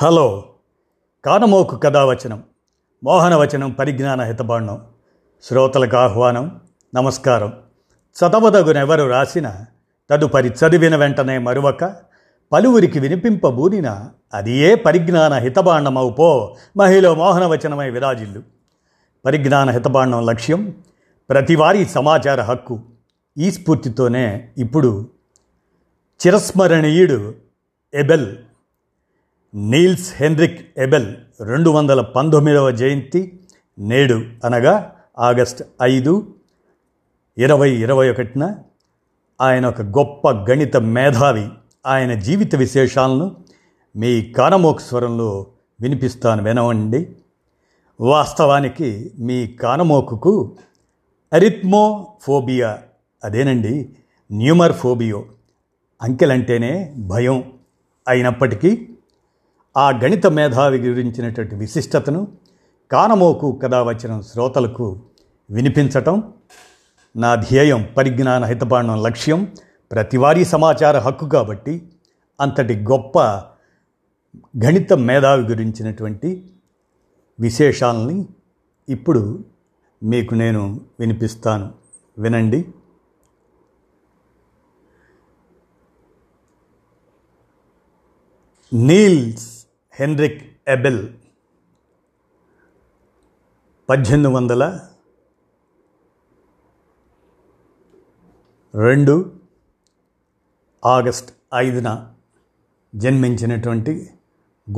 Hello. కానమోకు కథావచనం మోహనవచనం పరిజ్ఞాన హితబాండం శ్రోతలకు ఆహ్వానం నమస్కారం. చదవదగునెవరు రాసిన తదుపరి చదివిన వెంటనే మరువక పలువురికి వినిపింపబూనిన అది ఏ పరిజ్ఞాన హితబాండమవు పో మహిళ మోహనవచనమై విరాజిల్లు. పరిజ్ఞాన హితబాండం లక్ష్యం ప్రతివారీ సమాచార హక్కు. ఈ స్ఫూర్తితోనే ఇప్పుడు చిరస్మరణీయుడు ఎబెల్ నీల్స్ హెన్రిక్ ఎబెల్ రెండు వందల పంతొమ్మిదవ జయంతి నేడు అనగా ఆగస్ట్ ఐదు ఇరవై ఇరవై ఒకటిన ఆయన ఒక గొప్ప గణిత మేధావి. ఆయన జీవిత విశేషాలను మీ కానమోక్ స్వరంలో వినిపిస్తాను వినవండి. వాస్తవానికి మీ కానమోకుకు అరిత్మోఫోబియా అదేనండి న్యూమర్ ఫోబియో అంకెలంటేనే భయం అయినప్పటికీ ఆ గణిత మేధావి గురించినటువంటి విశిష్టతను కానమోకు కథ వచ్చిన శ్రోతలకు వినిపించటం నా ధ్యేయం పరిజ్ఞాన హితబాండం లక్ష్యం ప్రతివారీ సమాచార హక్కు కాబట్టి అంతటి గొప్ప గణిత మేధావి గురించినటువంటి విశేషాలని ఇప్పుడు మీకు నేను వినిపిస్తాను. వినండి. నీల్స్ హెన్రిక్ ఎబెల్ పద్దెనిమిది వందల రెండు ఆగస్ట్ ఐదున జన్మించినటువంటి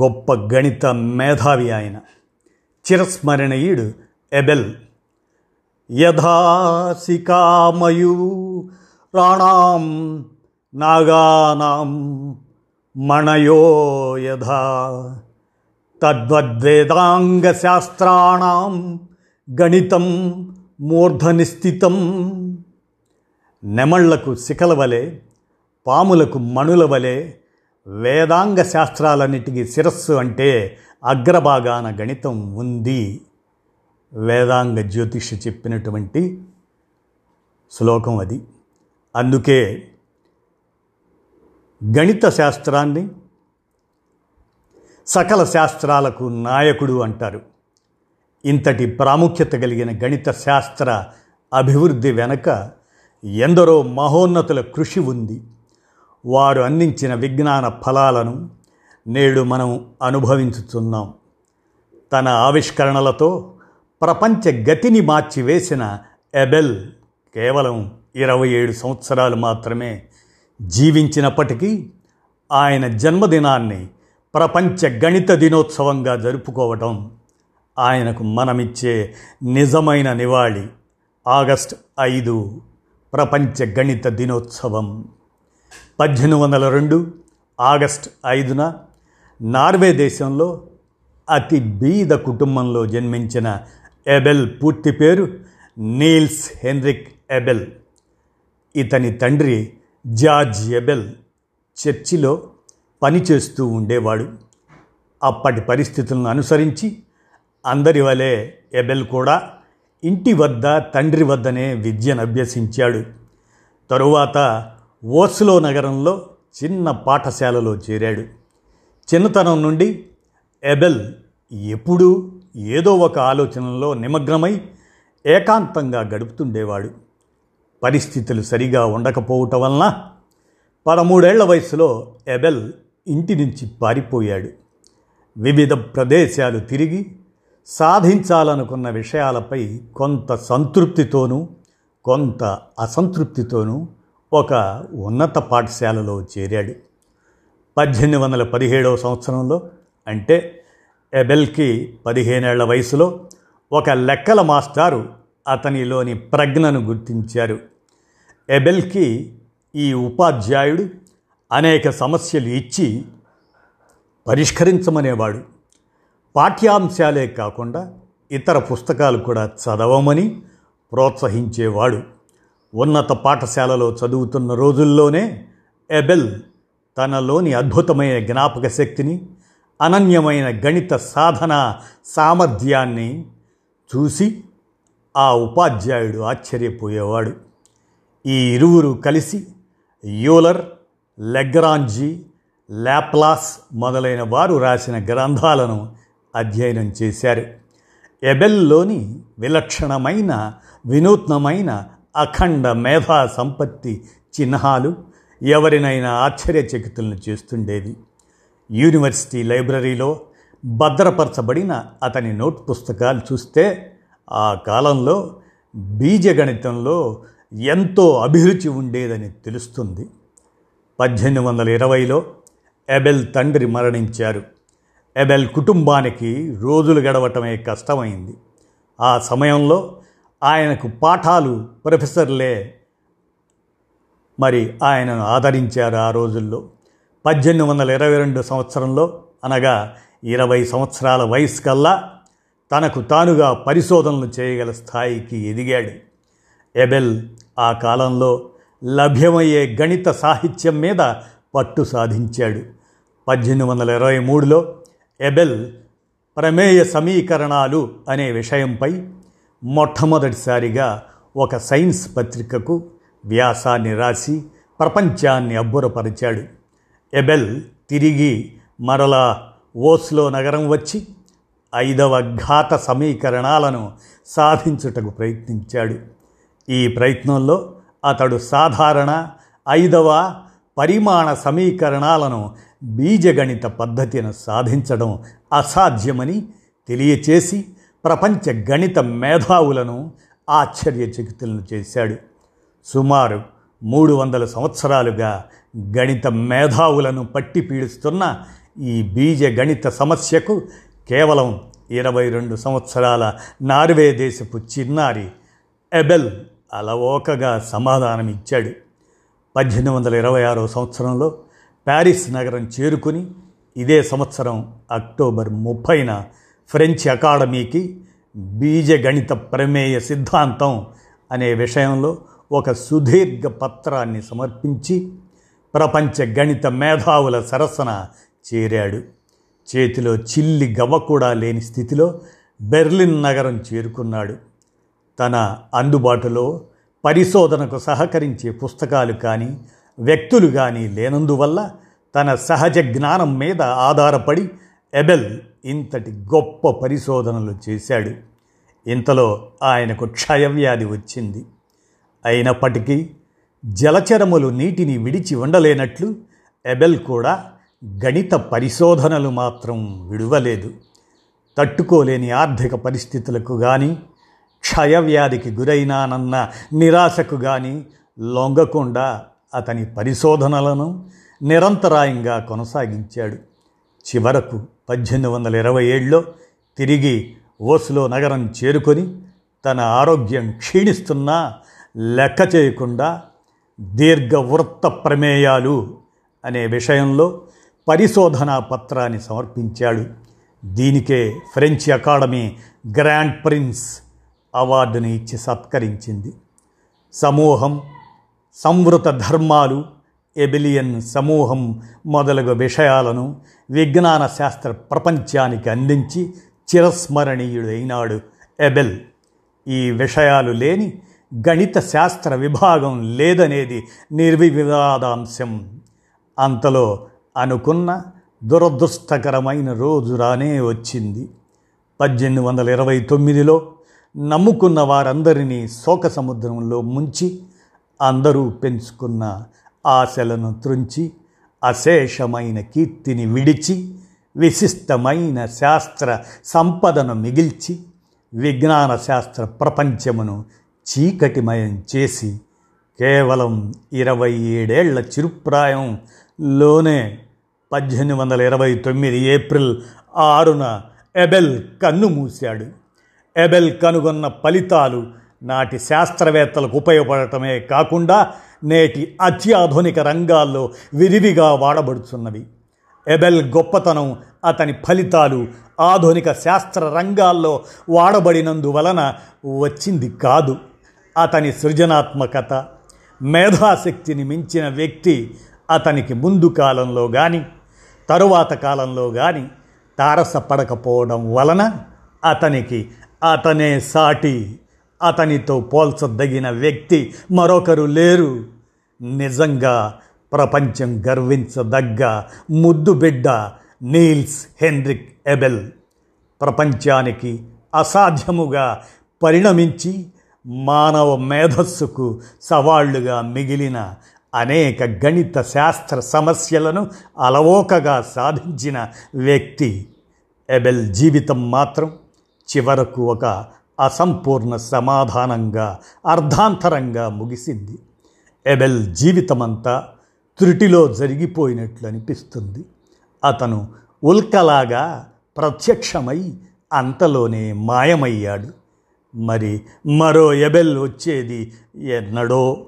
గొప్ప గణిత మేధావి ఆయన చిరస్మరణీయుడు ఎబెల్. యథాసికామయు రాణాం నాగానాం మణయో యథా. తద్వద్వేదాంగశాస్త్రాణం గణితం మూర్ధనిస్థితం. నెమళ్ళకు శిఖల వలె పాములకు మణుల వలె వేదాంగ శాస్త్రాలన్నిటికీ శిరస్సు అంటే అగ్రభాగాన గణితం ఉంది. వేదాంగ జ్యోతిష చెప్పినటువంటి శ్లోకం అది. అందుకే గణిత శాస్త్రాన్ని సకల శాస్త్రాలకు నాయకుడు అంటారు. ఇంతటి ప్రాముఖ్యత కలిగిన గణిత శాస్త్ర అభివృద్ధి వెనక ఎందరో మహోన్నతుల కృషి ఉంది. వారు అందించిన విజ్ఞాన ఫలాలను నేడు మనం అనుభవించుతున్నాం. తన ఆవిష్కరణలతో ప్రపంచ గతిని మార్చివేసిన ఎబెల్ కేవలం ఇరవై ఏడు సంవత్సరాలు మాత్రమే జీవించినప్పటికీ ఆయన జన్మదినాన్ని ప్రపంచ గణిత దినోత్సవంగా జరుపుకోవటం ఆయనకు మనమిచ్చే నిజమైన నివాళి. ఆగస్ట్ ఐదు ప్రపంచ గణిత దినోత్సవం. పద్దెనిమిది వందల రెండు ఆగస్ట్ ఐదున నార్వే దేశంలో అతి బీద కుటుంబంలో జన్మించిన ఎబెల్ పూర్తి పేరు నీల్స్ హెన్రిక్ ఎబెల్. ఇతని తండ్రి జార్జ్ ఎబెల్ చర్చిలో పనిచేస్తూ ఉండేవాడు. అప్పటి పరిస్థితులను అనుసరించి అందరి వలె ఎబెల్ కూడా ఇంటి వద్ద తండ్రి వద్దనే విద్యను అభ్యసించాడు. తరువాత ఓస్లో నగరంలో చిన్న పాఠశాలలో చేరాడు. చిన్నతనం నుండి ఎబెల్ ఎప్పుడూ ఏదో ఒక ఆలోచనలో నిమగ్నమై ఏకాంతంగా గడుపుతుండేవాడు. పరిస్థితులు సరిగా ఉండకపోవటం వలన పదమూడేళ్ళ వయసులో ఎబెల్ ఇంటి నుంచి పారిపోయాడు. వివిధ ప్రదేశాలు తిరిగి సాధించాలనుకున్న విషయాలపై కొంత సంతృప్తితోనూ కొంత అసంతృప్తితోనూ ఒక ఉన్నత పాఠశాలలో చేరాడు. పద్దెనిమిది వందల పదిహేడవ సంవత్సరంలో అంటే ఎబెల్కి పదిహేనేళ్ళ వయసులో ఒక లెక్కల మాస్టారు అతనిలోని ప్రజ్ఞను గుర్తించారు. ఎబెల్కి ఈ ఉపాధ్యాయుడు అనేక సమస్యలు ఇచ్చి పరిష్కరించమనేవాడు. పాఠ్యాంశాలే కాకుండా ఇతర పుస్తకాలు కూడా చదవమని ప్రోత్సహించేవాడు. ఉన్నత పాఠశాలలో చదువుతున్న రోజుల్లోనే ఎబెల్ తనలోని అద్భుతమైన జ్ఞాపక శక్తిని అనన్యమైన గణిత సాధన సామర్థ్యాన్ని చూసి ఆ ఉపాధ్యాయుడు ఆశ్చర్యపోయేవాడు. ఈ ఇరువురు కలిసి యూలర్ లెగ్రాంజీ లాప్లాస్ మొదలైన వారు రాసిన గ్రంథాలను అధ్యయనం చేశారు. ఎబెల్లోని విలక్షణమైన వినూత్నమైన అఖండ మేధా సంపత్తి చిహ్నాలు ఎవరినైనా ఆశ్చర్యచకితులను చేస్తుండేది యూనివర్సిటీ లైబ్రరీలో భద్రపరచబడిన అతని నోట్ పుస్తకాలు చూస్తే ఆ కాలంలో బీజగణితంలో ఎంతో అభిరుచి ఉండేదని తెలుస్తుంది. పద్దెనిమిది వందల ఇరవైలో ఎబెల్ తండ్రి మరణించారు. ఎబెల్ కుటుంబానికి రోజులు గడవటమే కష్టమైంది. ఆ సమయంలో ఆయనకు పాఠాలు ప్రొఫెసర్లే మరి ఆయనను ఆదరించారు ఆ రోజుల్లో. పద్దెనిమిది వందల ఇరవై రెండు సంవత్సరంలో అనగా ఇరవై సంవత్సరాల వయసు కల్లా తనకు తానుగా పరిశోధనలు చేయగల స్థాయికి ఎదిగాడు. ఎబెల్ ఆ కాలంలో లభ్యమయ్యే గణిత సాహిత్యం మీద పట్టు సాధించాడు. పద్దెనిమిది వందల ఇరవై మూడులో ఎబెల్ ప్రమేయ సమీకరణాలు అనే విషయంపై మొట్టమొదటిసారిగా ఒక సైన్స్ పత్రికకు వ్యాసాన్ని రాసి ప్రపంచాన్ని అబ్బురపరిచాడు. ఎబెల్ తిరిగి మరలా ఓస్లో నగరం వచ్చి ఐదవ ఘాత సమీకరణాలను సాధించుటకు ప్రయత్నించాడు. ఈ ప్రయత్నంలో అతడు సాధారణ ఐదవ పరిమాణ సమీకరణాలను బీజగణిత పద్ధతిని సాధించడం అసాధ్యమని తెలియచేసి ప్రపంచ గణిత మేధావులను ఆశ్చర్యచకితులను చేశాడు. సుమారు మూడు వందల సంవత్సరాలుగా గణిత మేధావులను పట్టి పీడిస్తున్న ఈ బీజ గణిత సమస్యకు కేవలం ఇరవై రెండు సంవత్సరాల నార్వే దేశపు చిన్నారి ఎబెల్ అలవోకగా సమాధానమిచ్చాడు. పద్దెనిమిది వందల ఇరవై ఆరో సంవత్సరంలో ప్యారిస్ నగరం చేరుకుని ఇదే సంవత్సరం అక్టోబర్ ముప్పైన ఫ్రెంచ్ అకాడమీకి బీజగణిత ప్రమేయ సిద్ధాంతం అనే విషయంలో ఒక సుదీర్ఘ పత్రాన్ని సమర్పించి ప్రపంచ గణిత మేధావుల సరసన చేరాడు. చేతిలో చిల్లి గవ్వ కూడా లేని స్థితిలో బెర్లిన్ నగరం చేరుకున్నాడు. తన అందుబాటులో పరిశోధనకు సహకరించే పుస్తకాలు కానీ వ్యక్తులు కానీ లేనందువల్ల తన సహజ జ్ఞానం మీద ఆధారపడి ఎబెల్ ఇంతటి గొప్ప పరిశోధనలు చేశాడు. ఇంతలో ఆయనకు క్షయవ్యాధి వచ్చింది. అయినప్పటికీ జలచరములు నీటిని విడిచి ఉండలేనట్లు ఎబెల్ కూడా గణిత పరిశోధనలు మాత్రం విడువలేదు. తట్టుకోలేని ఆర్థిక పరిస్థితులకు కానీ క్షయవ్యాధికి గురైనానన్న నిరాశకు కానీ లొంగకుండా అతని పరిశోధనలను నిరంతరాయంగా కొనసాగించాడు. చివరకు పద్దెనిమిది వందల ఇరవై ఏడులో తిరిగి ఓసులో నగరం చేరుకొని తన ఆరోగ్యం క్షీణిస్తున్నా లెక్క చేయకుండా దీర్ఘవృత్త ప్రమేయాలు అనే విషయంలో పరిశోధనా పత్రాన్ని సమర్పించాడు. దీనికే ఫ్రెంచ్ అకాడమీ గ్రాండ్ ప్రిన్స్ అవార్డుని ఇచ్చి సత్కరించింది. సమూహం సంవృత ధర్మాలు ఎబిలియన్ సమూహం మొదలగు విషయాలను విజ్ఞాన శాస్త్ర ప్రపంచానికి అందించి చిరస్మరణీయుడైనాడు ఎబెల్. ఈ విషయాలు లేని గణిత శాస్త్ర విభాగం లేదనేది నిర్వివాదాంశం. అంతలో అనుకున్న దురదృష్టకరమైన రోజు రానే వచ్చింది. పద్దెనిమిది వందల ఇరవై తొమ్మిదిలో నమ్ముకున్న వారందరినీ శోక సముద్రంలో ముంచి అందరూ పెంచుకున్న ఆశలను త్రుంచి అశేషమైన కీర్తిని విడిచి విశిష్టమైన శాస్త్ర సంపదను మిగిల్చి విజ్ఞాన శాస్త్ర ప్రపంచమును చీకటిమయం చేసి కేవలం ఇరవై ఏడేళ్ళ లోనే పద్దెనిమిది వందల ఇరవై తొమ్మిది ఏప్రిల్ ఆరున ఎబెల్ కన్ను మూశాడు. ఎబెల్ కనుగొన్న ఫలితాలు నాటి శాస్త్రవేత్తలకు ఉపయోగపడటమే కాకుండా నేటి అత్యాధునిక రంగాల్లో విరివిగా వాడబడుతున్నవి ఎబెల్ గొప్పతనం అతని ఫలితాలు ఆధునిక శాస్త్ర రంగాల్లో వాడబడినందువలన వచ్చింది కాదు. అతని సృజనాత్మకత మేధాశక్తిని మించిన వ్యక్తి అతనికి ముందు కాలంలో కానీ తరువాత కాలంలో కానీ తారసపడకపోవడం వలన అతనికి అతనే సాటి అతనితో పోల్చదగిన వ్యక్తి మరొకరు లేరు. నిజంగా ప్రపంచం గర్వించదగ్గ ముద్దు బిడ్డ నీల్స్ హెన్రిక్ ఎబెల్ ప్రపంచానికి అసాధ్యముగా పరిణమించి మానవ మేధస్సుకు సవాళ్ళుగా మిగిలిన అనేక గణిత శాస్త్ర సమస్యలను అలవోకగా సాధించిన వ్యక్తి ఎబెల్ జీవితం మాత్రం చివరకు ఒక అసంపూర్ణ సమాధానంగా అర్ధాంతరంగా ముగిసింది. ఎబెల్ జీవితమంతా త్రుటిలో జరిగిపోయినట్లు అనిపిస్తుంది. అతను ఉల్కలాగా ప్రత్యక్షమై అంతలోనే మాయమయ్యాడు. మరి మరో ఎబెల్ వచ్చేది ఎన్నడో?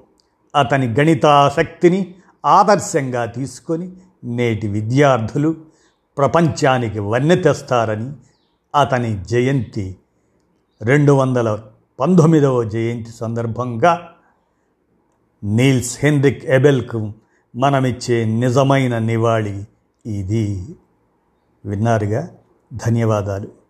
అతని గణితాసక్తిని ఆదర్శంగా తీసుకొని నేటి విద్యార్థులు ప్రపంచానికి వన్నె తెస్తారని అతని జయంతి రెండు వందల పంతొమ్మిదవ జయంతి సందర్భంగా నీల్స్ హెన్రిక్ ఎబెల్కు మనమిచ్చే నిజమైన నివాళి ఇది. విన్నారుగా? ధన్యవాదాలు.